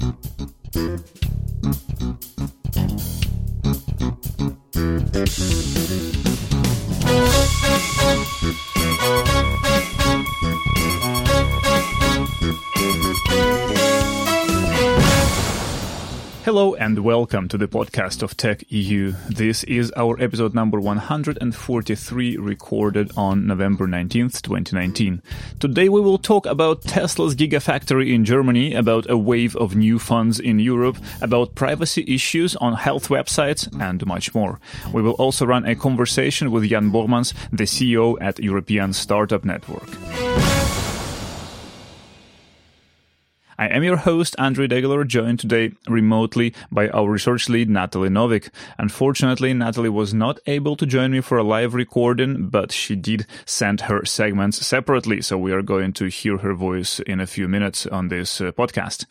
Thank you. Hello and welcome to the podcast of Tech EU. This is our episode number 143 recorded on November 19th, 2019. Today we will talk about Tesla's Gigafactory in Germany, about a wave of new funds in Europe, about privacy issues on health websites, and much more. We will also run a conversation with Jan Bormans, the CEO at European Startup Network. I am your host, Andrii Degeler, joined today remotely by our research lead, Natalie Novik. Unfortunately, Natalie was not able to join me for a live recording, but she did send her segments separately, so we are going to hear her voice in a few minutes on this uh, podcast.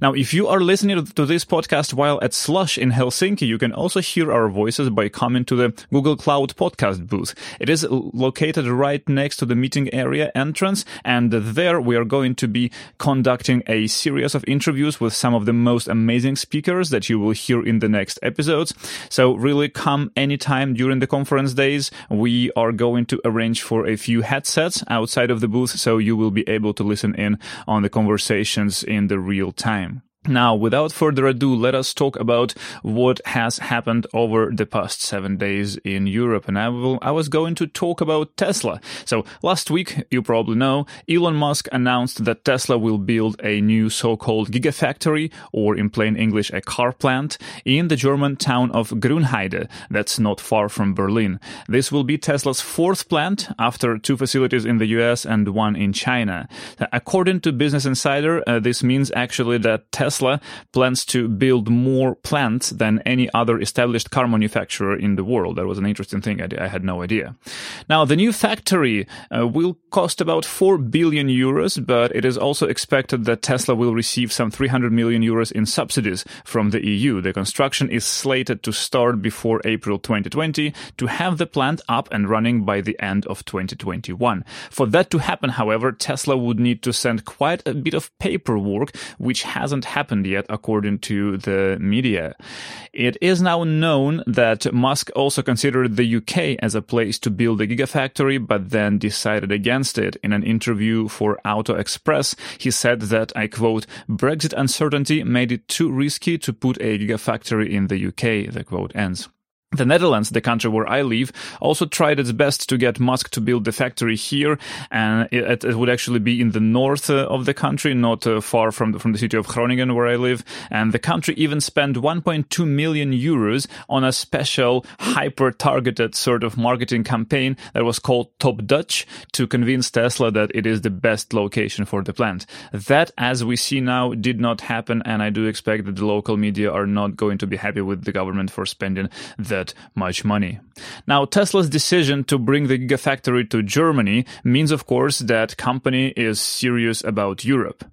Now, if you are listening to this podcast while at Slush in Helsinki, you can also hear our voices by coming to the Google Cloud podcast booth. It is located right next to the meeting area entrance, and there we are going to be conducting a series of interviews with some of the most amazing speakers that you will hear in the next episodes. So really come anytime during the conference days. We are going to arrange for a few headsets outside of the booth so you will be able to listen in on the conversations in the real time. Now, without further ado, let us talk about what has happened over the past seven days in Europe. And I will, I was going to talk about Tesla. So last week, you probably know, Elon Musk announced that Tesla will build a new so-called gigafactory, or in plain English, a car plant in the German town of Grünheide. That's not far from Berlin. This will be Tesla's fourth plant after two facilities in the US and one in China. According to Business Insider, uh, this means actually that Tesla Tesla plans to build more plants than any other established car manufacturer in the world. That was an interesting thing. I, I had no idea. Now, the new factory uh, will cost about 4 billion euros, but it is also expected that Tesla will receive some 300 million euros in subsidies from the EU. The construction is slated to start before April 2020 to have the plant up and running by the end of 2021. For that to happen, however, Tesla would need to send quite a bit of paperwork, which hasn't happened happened yet, according to the media. It is now known that Musk also considered the UK as a place to build a gigafactory, but then decided against it. In an interview for Auto Express, he said that, I quote, Brexit uncertainty made it too risky to put a gigafactory in the UK, the quote ends. The Netherlands, the country where I live, also tried its best to get Musk to build the factory here, and it, it would actually be in the north uh, of the country, not uh, far from the, from the city of Groningen, where I live. And the country even spent 1.2 million euros on a special, hyper-targeted sort of marketing campaign that was called Top Dutch to convince Tesla that it is the best location for the plant. That, as we see now, did not happen, and I do expect that the local media are not going to be happy with the government for spending the that much money. Now, Tesla's decision to bring the Gigafactory to Germany means, of course, that company is serious about Europe.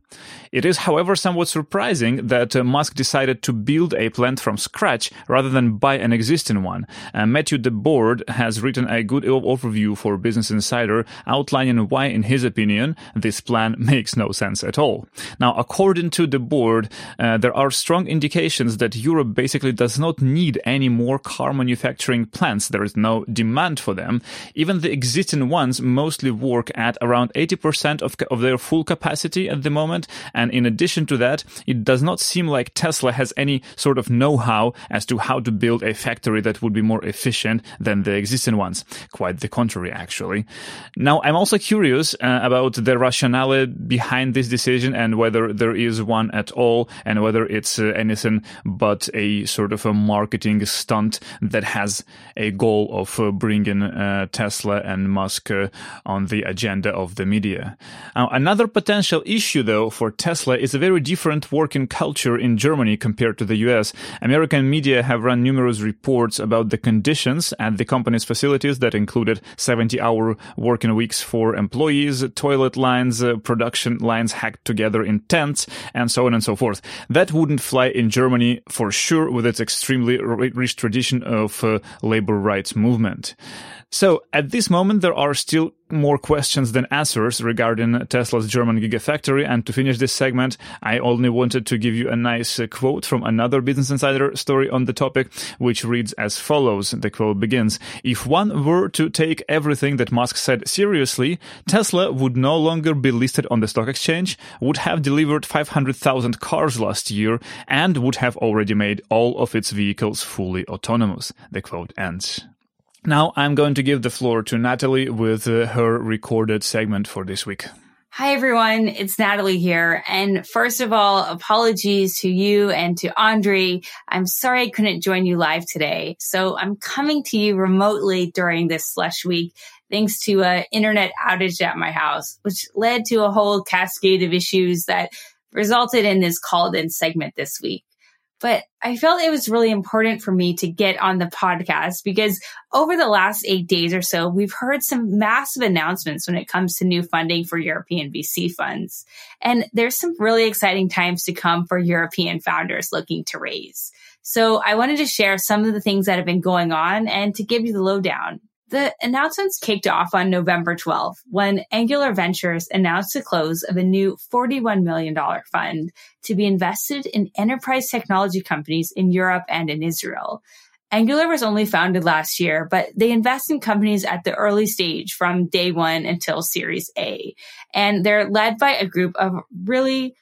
It is, however, somewhat surprising that uh, Musk decided to build a plant from scratch rather than buy an existing one. Uh, Matthew DeBord has written a good overview for Business Insider outlining why, in his opinion, this plan makes no sense at all. Now, according to DeBord, uh, there are strong indications that Europe basically does not need any more car manufacturing plants. There is no demand for them. Even the existing ones mostly work at around 80% of, of their full capacity at the moment and in addition to that, it does not seem like Tesla has any sort of know-how as to how to build a factory that would be more efficient than the existing ones. Quite the contrary, actually. Now, I'm also curious uh, about the rationale behind this decision and whether there is one at all and whether it's uh, anything but a sort of a marketing stunt that has a goal of uh, bringing uh, Tesla and Musk uh, on the agenda of the media. Now, another potential issue, though, for Tesla is a very different working culture in Germany compared to the US. American media have run numerous reports about the conditions at the company's facilities that included 70 hour working weeks for employees, toilet lines, uh, production lines hacked together in tents, and so on and so forth. That wouldn't fly in Germany for sure with its extremely rich tradition of uh, labor rights movement. So at this moment, there are still more questions than answers regarding Tesla's German Gigafactory. And to finish this segment, I only wanted to give you a nice uh, quote from another Business Insider story on the topic, which reads as follows. The quote begins, If one were to take everything that Musk said seriously, Tesla would no longer be listed on the stock exchange, would have delivered 500,000 cars last year, and would have already made all of its vehicles fully autonomous. The quote ends. Now I'm going to give the floor to Natalie with uh, her recorded segment for this week. Hi, everyone. It's Natalie here. And first of all, apologies to you and to Andre. I'm sorry I couldn't join you live today. So I'm coming to you remotely during this slush week, thanks to an internet outage at my house, which led to a whole cascade of issues that resulted in this called in segment this week but I felt it was really important for me to get on the podcast because over the last eight days or so, we've heard some massive announcements when it comes to new funding for European VC funds. And there's some really exciting times to come for European founders looking to raise. So I wanted to share some of the things that have been going on and to give you the lowdown. The announcements kicked off on November 12th when Angular Ventures announced the close of a new $41 million fund to be invested in enterprise technology companies in Europe and in Israel. Angular was only founded last year, but they invest in companies at the early stage from day one until series A. And they're led by a group of really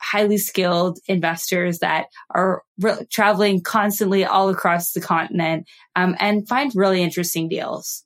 highly skilled investors that are re- traveling constantly all across the continent um, and find really interesting deals.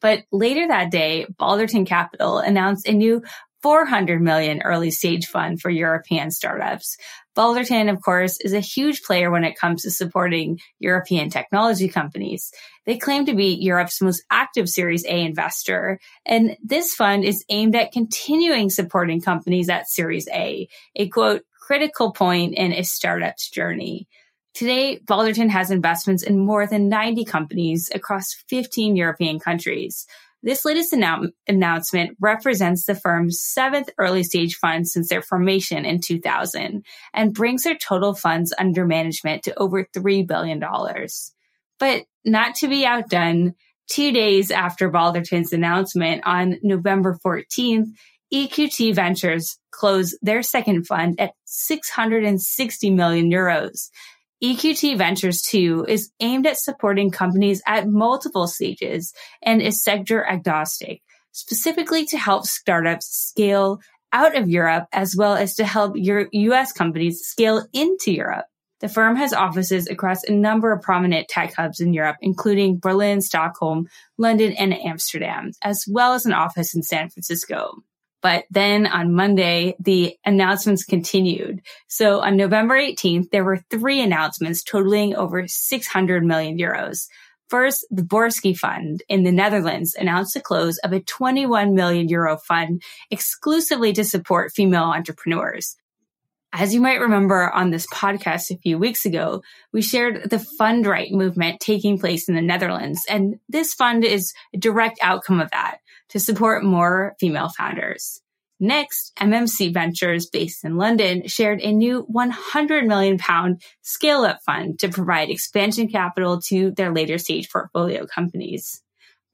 But later that day, Balderton Capital announced a new 400 million early stage fund for European startups. Balderton, of course, is a huge player when it comes to supporting European technology companies. They claim to be Europe's most active Series A investor, and this fund is aimed at continuing supporting companies at Series A, a quote, critical point in a startup's journey. Today, Balderton has investments in more than 90 companies across 15 European countries. This latest annou- announcement represents the firm's seventh early stage fund since their formation in 2000 and brings their total funds under management to over $3 billion. But not to be outdone, two days after Balderton's announcement on November 14th, EQT Ventures closed their second fund at 660 million euros. EQT Ventures 2 is aimed at supporting companies at multiple stages and is sector agnostic, specifically to help startups scale out of Europe as well as to help US companies scale into Europe. The firm has offices across a number of prominent tech hubs in Europe, including Berlin, Stockholm, London, and Amsterdam, as well as an office in San Francisco. But then on Monday, the announcements continued. So on November 18th, there were three announcements totaling over 600 million euros. First, the Borski Fund in the Netherlands announced the close of a 21 million euro fund exclusively to support female entrepreneurs. As you might remember on this podcast a few weeks ago, we shared the Fundright movement taking place in the Netherlands, and this fund is a direct outcome of that to support more female founders. Next, MMC Ventures, based in London, shared a new 100 million pound scale up fund to provide expansion capital to their later stage portfolio companies.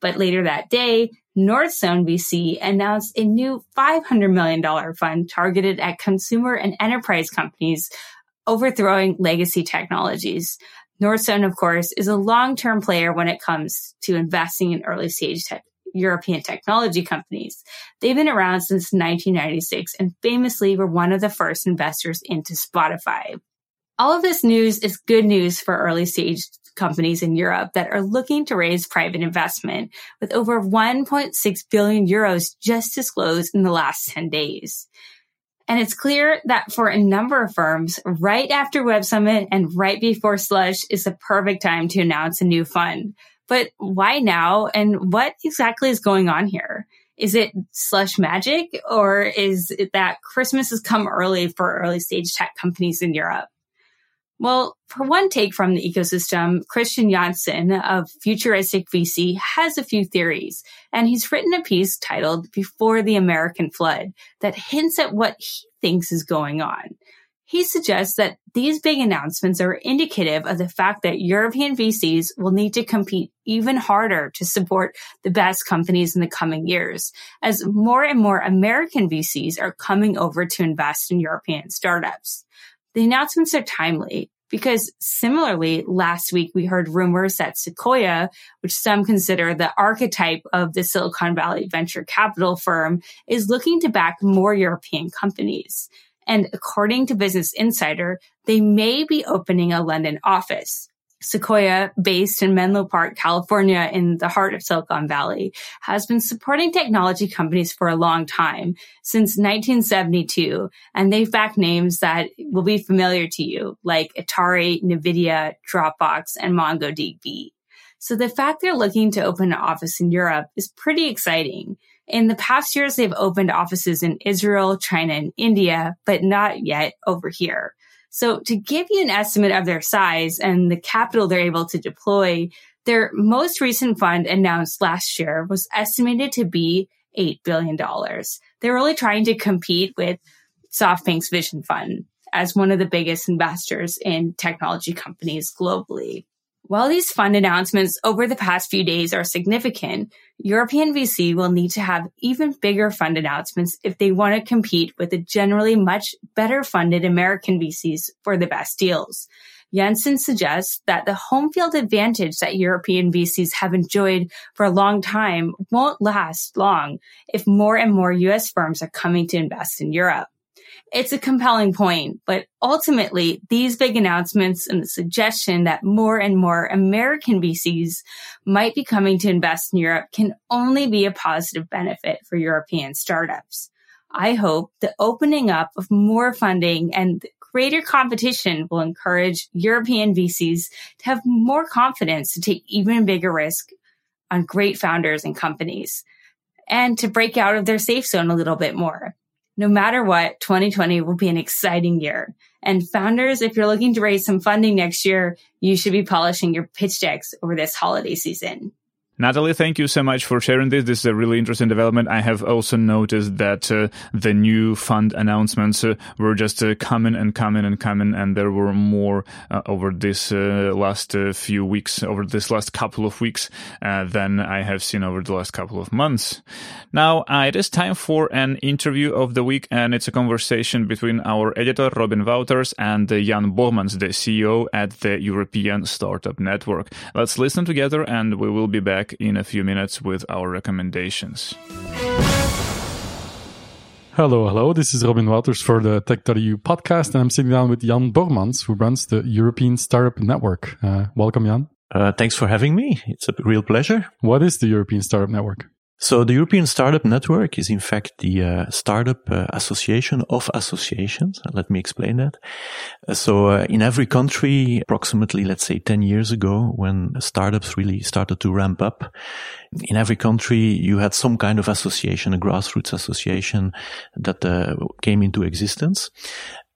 But later that day, Northzone VC announced a new $500 million fund targeted at consumer and enterprise companies overthrowing legacy technologies. Northzone, of course, is a long-term player when it comes to investing in early stage tech European technology companies. They've been around since 1996 and famously were one of the first investors into Spotify. All of this news is good news for early stage companies in Europe that are looking to raise private investment with over 1.6 billion euros just disclosed in the last 10 days. And it's clear that for a number of firms, right after Web Summit and right before Slush is the perfect time to announce a new fund. But why now? And what exactly is going on here? Is it slush magic or is it that Christmas has come early for early stage tech companies in Europe? Well, for one take from the ecosystem, Christian Janssen of Futuristic VC has a few theories, and he's written a piece titled Before the American Flood that hints at what he thinks is going on. He suggests that these big announcements are indicative of the fact that European VCs will need to compete even harder to support the best companies in the coming years, as more and more American VCs are coming over to invest in European startups. The announcements are timely because similarly, last week we heard rumors that Sequoia, which some consider the archetype of the Silicon Valley venture capital firm, is looking to back more European companies. And according to Business Insider, they may be opening a London office. Sequoia, based in Menlo Park, California, in the heart of Silicon Valley, has been supporting technology companies for a long time, since 1972, and they've backed names that will be familiar to you, like Atari, NVIDIA, Dropbox, and MongoDB. So the fact they're looking to open an office in Europe is pretty exciting. In the past years, they've opened offices in Israel, China, and India, but not yet over here. So to give you an estimate of their size and the capital they're able to deploy, their most recent fund announced last year was estimated to be $8 billion. They're really trying to compete with SoftBank's Vision Fund as one of the biggest investors in technology companies globally. While these fund announcements over the past few days are significant, European VC will need to have even bigger fund announcements if they want to compete with the generally much better funded American VCs for the best deals. Jensen suggests that the home field advantage that European VCs have enjoyed for a long time won't last long if more and more US firms are coming to invest in Europe. It's a compelling point, but ultimately these big announcements and the suggestion that more and more American VCs might be coming to invest in Europe can only be a positive benefit for European startups. I hope the opening up of more funding and greater competition will encourage European VCs to have more confidence to take even bigger risk on great founders and companies and to break out of their safe zone a little bit more no matter what, 2020 will be an exciting year. And founders, if you're looking to raise some funding next year, you should be polishing your pitch decks over this holiday season. Natalie, thank you so much for sharing this. This is a really interesting development. I have also noticed that uh, the new fund announcements uh, were just uh, coming and coming and coming, and there were more uh, over this uh, last uh, few weeks, over this last couple of weeks, than I have seen over the last couple of months. Now, it is time for an interview of the week, and it's a conversation between our editor, Robin Wouters, and Jan Bormans, the CEO at the European Startup Network. Let's listen together, and we will be back back in a few minutes with our recommendations. Hello, hello. This is Robin Wouters for the Tech.eu podcast, and I'm sitting down with Jan Bormans, who runs the European Startup Network. Uh, welcome, Jan. Uh, thanks for having me. It's a real pleasure. What is the European Startup Network? So the European Startup Network is in fact the uh, startup uh, association of associations. Let me explain that. Uh, so uh, in every country, approximately, let's say 10 years ago, when startups really started to ramp up, in every country, you had some kind of association, a grassroots association that uh, came into existence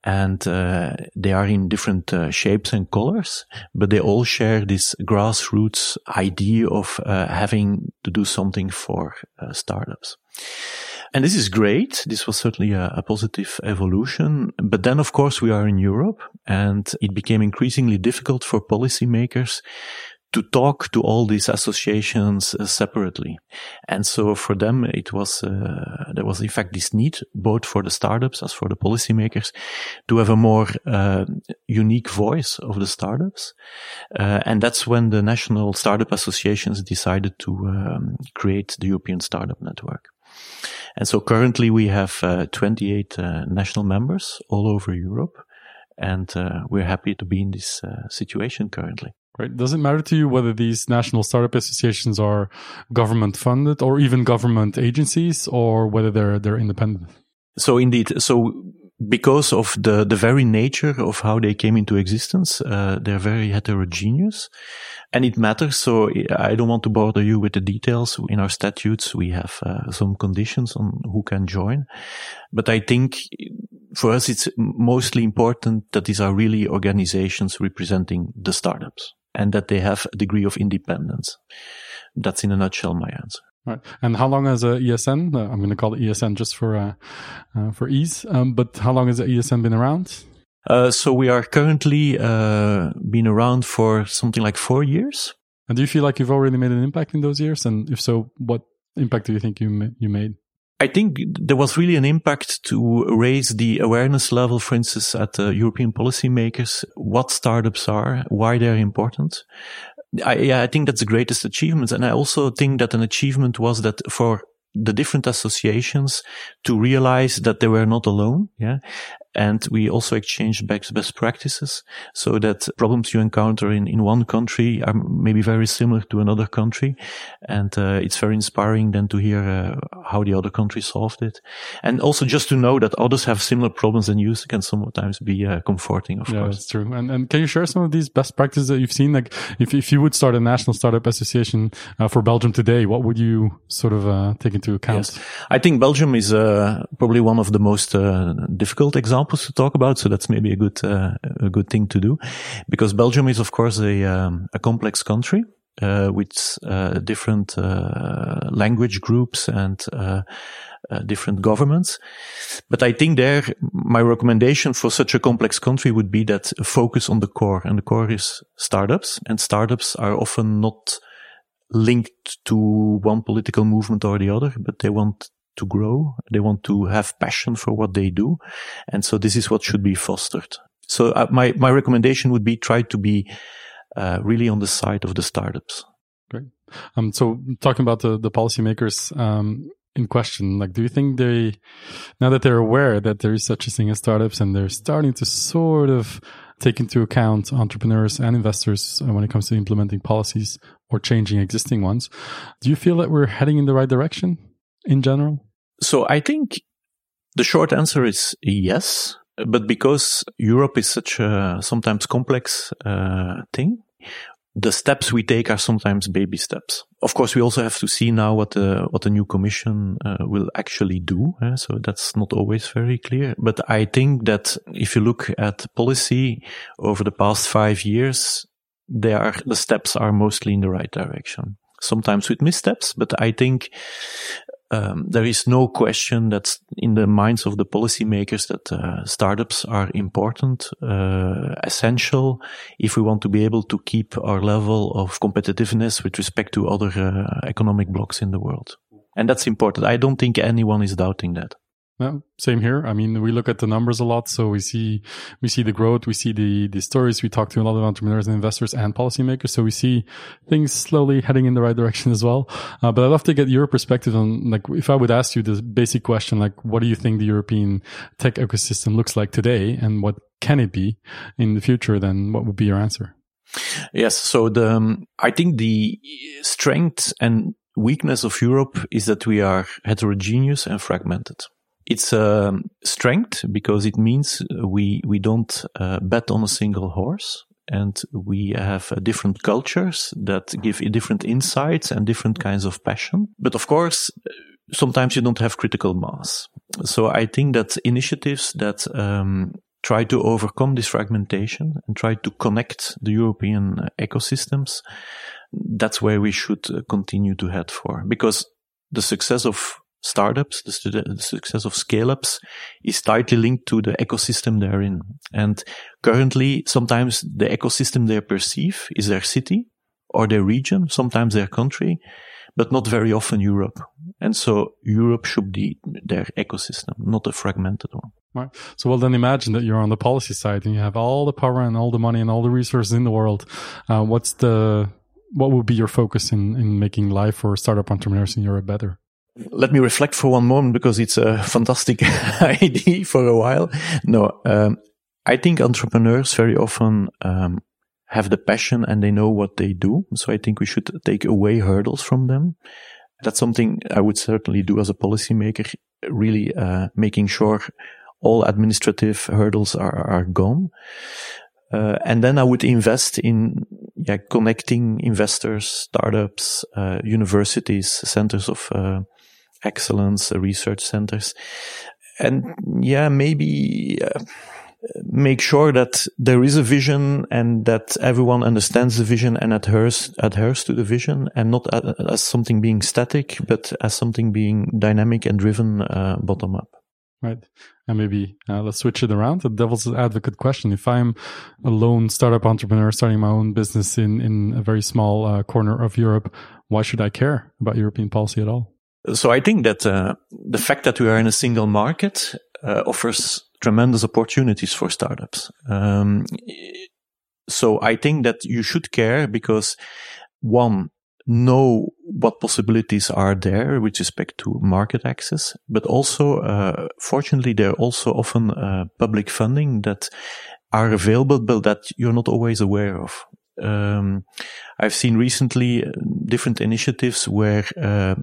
and uh, they are in different uh, shapes and colors, but they all share this grassroots idea of uh, having to do something for uh, startups. And this is great. This was certainly a, a, positive evolution. But then, of course, we are in Europe and it became increasingly difficult for policymakers to talk to all these associations uh, separately. And so for them, it was, uh, there was in fact this need, both for the startups as for the policymakers, to have a more uh, unique voice of the startups. Uh, and that's when the national startup associations decided to um, create the European Startup Network. And so currently we have uh, 28 uh, national members all over Europe. And we're happy to be in this situation currently. Right. Does it matter to you whether these national startup associations are government funded or even government agencies or whether they're they're independent? So indeed, so because of the the very nature of how they came into existence, uh, they're very heterogeneous, and it matters. So I don't want to bother you with the details. In our statutes, we have uh, some conditions on who can join, but I think for us it's mostly important that these are really organizations representing the startups and that they have a degree of independence. That's in a nutshell my answer. Right. And how long has a ESN? Uh, I'm going to call it ESN just for uh, uh, for ease. Um, but how long has the ESN been around? Uh, so we are currently uh, been around for something like four years. And do you feel like you've already made an impact in those years? And if so, what impact do you think you ma- you made? I think there was really an impact to raise the awareness level, for instance, at uh, European policymakers, what startups are, why they're important. I, yeah, I think that's the greatest achievement. And I also think that an achievement was that for the different associations to realize that they were not alone. Yeah. And we also exchanged best, best practices so that problems you encounter in, in one country are maybe very similar to another country. And uh, it's very inspiring then to hear uh, how the other country solved it. And also just to know that others have similar problems than you can sometimes be uh, comforting, of yeah, course. that's true. And, and can you share some of these best practices that you've seen? Like if, if you would start a national startup association uh, for Belgium today, what would you sort of uh, take into account? Yes. I think Belgium is uh, probably one of the most uh, difficult examples to talk about. So that's maybe a good uh, a good thing to do, because Belgium is of course a um, a complex country. Uh, with uh, different uh, language groups and uh, different governments. But I think there, my recommendation for such a complex country would be that focus on the core. And the core is startups. And startups are often not linked to one political movement or the other, but they want to grow. They want to have passion for what they do. And so this is what should be fostered. So uh, my, my recommendation would be try to be uh, really on the side of the startups. Great. Um, so talking about the, the policymakers, um, in question, like, do you think they, now that they're aware that there is such a thing as startups and they're starting to sort of take into account entrepreneurs and investors uh, when it comes to implementing policies or changing existing ones, do you feel that we're heading in the right direction in general? So I think the short answer is yes, but because Europe is such a sometimes complex uh, thing, the steps we take are sometimes baby steps. Of course, we also have to see now what the what the new commission uh, will actually do. Uh, so that's not always very clear. But I think that if you look at policy over the past five years, there are the steps are mostly in the right direction. Sometimes with missteps, but I think um, there is no question that in the minds of the policymakers that uh, startups are important, uh, essential if we want to be able to keep our level of competitiveness with respect to other uh, economic blocks in the world. And that's important. I don't think anyone is doubting that. No, same here. I mean, we look at the numbers a lot. So we see, we see the growth. We see the, the stories. We talk to a lot of entrepreneurs and investors and policymakers. So we see things slowly heading in the right direction as well. Uh, but I'd love to get your perspective on, like, if I would ask you the basic question, like, what do you think the European tech ecosystem looks like today and what can it be in the future? Then what would be your answer? Yes. So the, um, I think the strength and weakness of Europe is that we are heterogeneous and fragmented. It's a strength because it means we we don't uh, bet on a single horse, and we have uh, different cultures that give different insights and different kinds of passion. But of course, sometimes you don't have critical mass. So I think that initiatives that um, try to overcome this fragmentation and try to connect the European ecosystems, that's where we should continue to head for because the success of startups, the, the success of scale ups is tightly linked to the ecosystem they're in. And currently, sometimes the ecosystem they perceive is their city or their region, sometimes their country, but not very often Europe. And so Europe should be their ecosystem, not a fragmented one. Right. So, well, then imagine that you're on the policy side and you have all the power and all the money and all the resources in the world. Uh, what's the, what would be your focus in, in making life for startup entrepreneurs in Europe better? Let me reflect for one moment because it's a fantastic idea for a while. No, um, I think entrepreneurs very often um, have the passion and they know what they do. So I think we should take away hurdles from them. That's something I would certainly do as a policymaker, really uh, making sure all administrative hurdles are, are gone. Uh, and then I would invest in yeah, connecting investors, startups, uh, universities, centers of uh, excellence uh, research centers. And yeah, maybe uh, make sure that there is a vision and that everyone understands the vision and adheres adheres to the vision and not as something being static but as something being dynamic and driven uh, bottom up right And maybe uh, let's switch it around. The devil's advocate question. If I'm a lone startup entrepreneur starting my own business in, in a very small uh, corner of Europe, why should I care about European policy at all? So I think that uh, the fact that we are in a single market uh, offers tremendous opportunities for startups. Um, so I think that you should care because one, know what possibilities are there with respect to market access, but also, uh, fortunately, there are also often uh, public funding that are available, but that you're not always aware of. Um, I've seen recently uh, different initiatives where uh,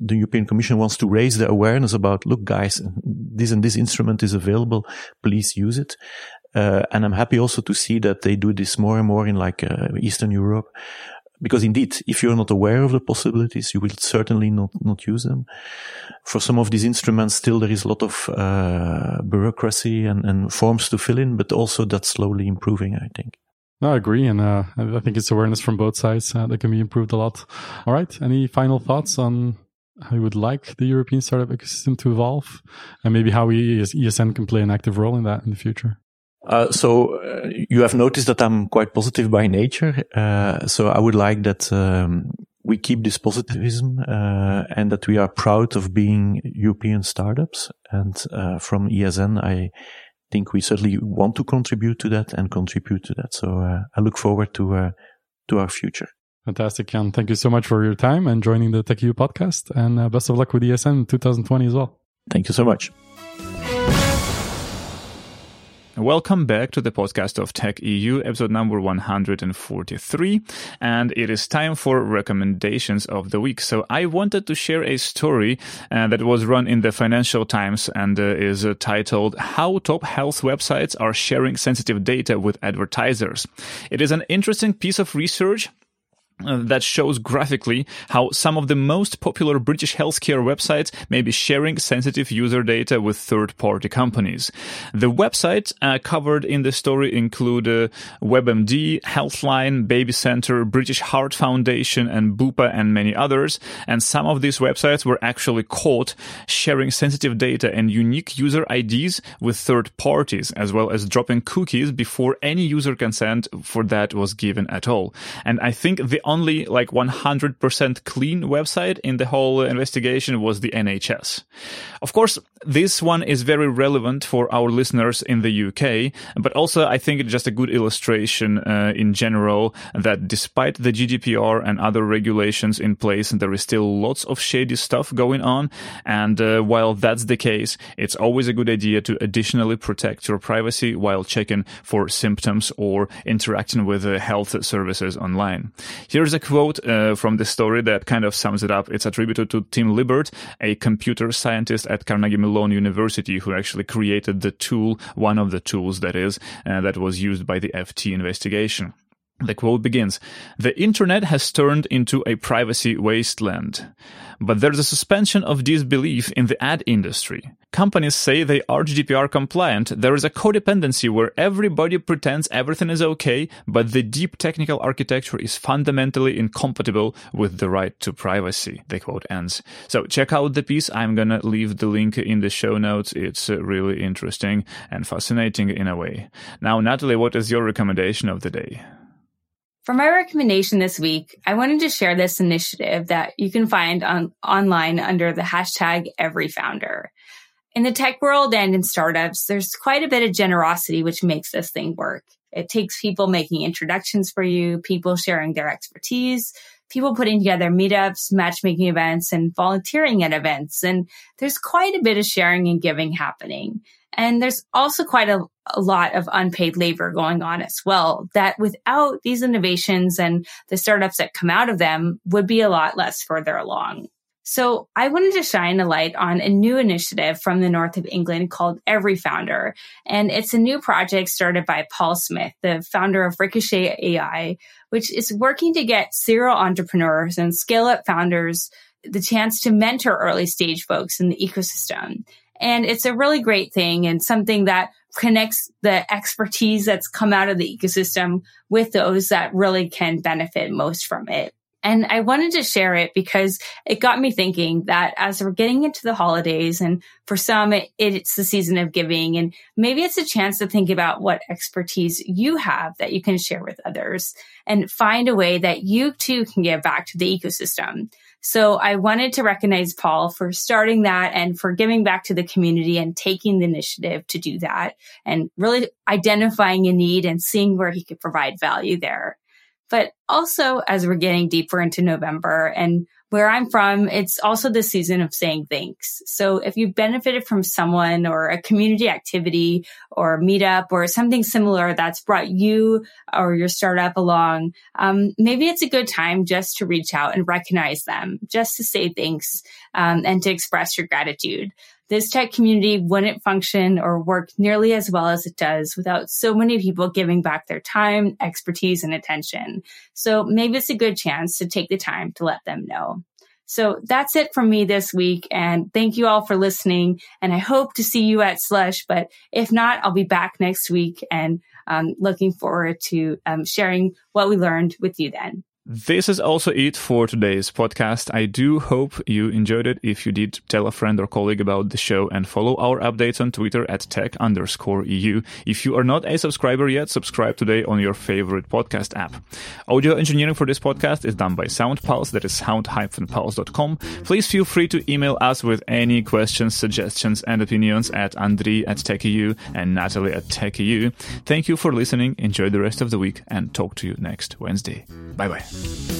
the European Commission wants to raise the awareness about, look, guys, this and this instrument is available. Please use it. Uh, and I'm happy also to see that they do this more and more in like uh, Eastern Europe. Because indeed, if you're not aware of the possibilities, you will certainly not, not use them. For some of these instruments, still there is a lot of uh, bureaucracy and, and forms to fill in, but also that's slowly improving, I think. No, I agree. And uh, I think it's awareness from both sides uh, that can be improved a lot. All right. Any final thoughts on how you would like the European startup ecosystem to evolve and maybe how ESN can play an active role in that in the future? Uh, so uh, you have noticed that I'm quite positive by nature. Uh, so I would like that um, we keep this positivism uh, and that we are proud of being European startups. And uh, from ESN, I think we certainly want to contribute to that and contribute to that. So uh, I look forward to to our future. Fantastic, Jan. Thank you so much for your time and joining the TechEU podcast. And best of luck with ESN 2020 as well. Thank you so much. Welcome back to the podcast of Tech EU, episode number 143. And it is time for recommendations of the week. So I wanted to share a story uh, that was run in the Financial Times and uh, is uh, titled How Top Health Websites Are Sharing Sensitive Data with Advertisers. It is an interesting piece of research uh, that shows graphically how some of the most popular British healthcare websites may be sharing sensitive user data with third-party companies. The websites uh, covered in the story include uh, WebMD, Healthline, Baby Center, British Heart Foundation, and Bupa, and many others. And some of these websites were actually caught sharing sensitive data and unique user IDs with third parties, as well as dropping cookies before any user consent for that was given at all. And I think the only like 100% clean website in the whole investigation was the NHS. Of course, this one is very relevant for our listeners in the UK, but also I think it's just a good illustration uh, in general that despite the GDPR and other regulations in place, there is still lots of shady stuff going on. And uh, while that's the case, it's always a good idea to additionally protect your privacy while checking for symptoms or interacting with uh, health services online. Here's a quote uh, from the story that kind of sums it up. It's attributed to Tim Libert, a computer scientist at Carnegie Mellon University who actually created the tool, one of the tools that is, uh, that was used by the FT investigation. The quote begins, The internet has turned into a privacy wasteland. But there's a suspension of disbelief in the ad industry. Companies say they are GDPR compliant. There is a codependency where everybody pretends everything is okay, but the deep technical architecture is fundamentally incompatible with the right to privacy. The quote ends. So check out the piece. I'm gonna leave the link in the show notes. It's uh, really interesting and fascinating in a way. Now, Natalie, what is your recommendation of the day? For my recommendation this week, I wanted to share this initiative that you can find on online under the hashtag EveryFounder. In the tech world and in startups, there's quite a bit of generosity which makes this thing work. It takes people making introductions for you, people sharing their expertise, people putting together meetups, matchmaking events, and volunteering at events. And there's quite a bit of sharing and giving happening. And there's also quite a, a, lot of unpaid labor going on as well that without these innovations and the startups that come out of them would be a lot less further along. So I wanted to shine a light on a new initiative from the north of England called Every Founder. And it's a new project started by Paul Smith, the founder of Ricochet AI, which is working to get serial entrepreneurs and scale up founders the chance to mentor early stage folks in the ecosystem. And it's a really great thing and something that connects the expertise that's come out of the ecosystem with those that really can benefit most from it. And I wanted to share it because it got me thinking that as we're getting into the holidays and for some, it, it's the season of giving and maybe it's a chance to think about what expertise you have that you can share with others and find a way that you too can give back to the ecosystem. So I wanted to recognize Paul for starting that and for giving back to the community and taking the initiative to do that and really identifying a need and seeing where he could provide value there. But also as we're getting deeper into November and where I'm from, it's also the season of saying thanks. So if you've benefited from someone or a community activity or meetup or something similar that's brought you or your startup along, um, maybe it's a good time just to reach out and recognize them, just to say thanks um, and to express your gratitude this tech community wouldn't function or work nearly as well as it does without so many people giving back their time, expertise, and attention. So maybe it's a good chance to take the time to let them know. So that's it from me this week. And thank you all for listening. And I hope to see you at Slush. But if not, I'll be back next week and um, looking forward to um, sharing what we learned with you then. This is also it for today's podcast. I do hope you enjoyed it. If you did, tell a friend or colleague about the show and follow our updates on Twitter at tech underscore EU. If you are not a subscriber yet, subscribe today on your favorite podcast app. Audio engineering for this podcast is done by SoundPulse, that is sound-pulse.com. Please feel free to email us with any questions, suggestions, and opinions at Andrii at TechEU and Natalie at TechEU. Thank you for listening. Enjoy the rest of the week and talk to you next Wednesday. Bye bye. You.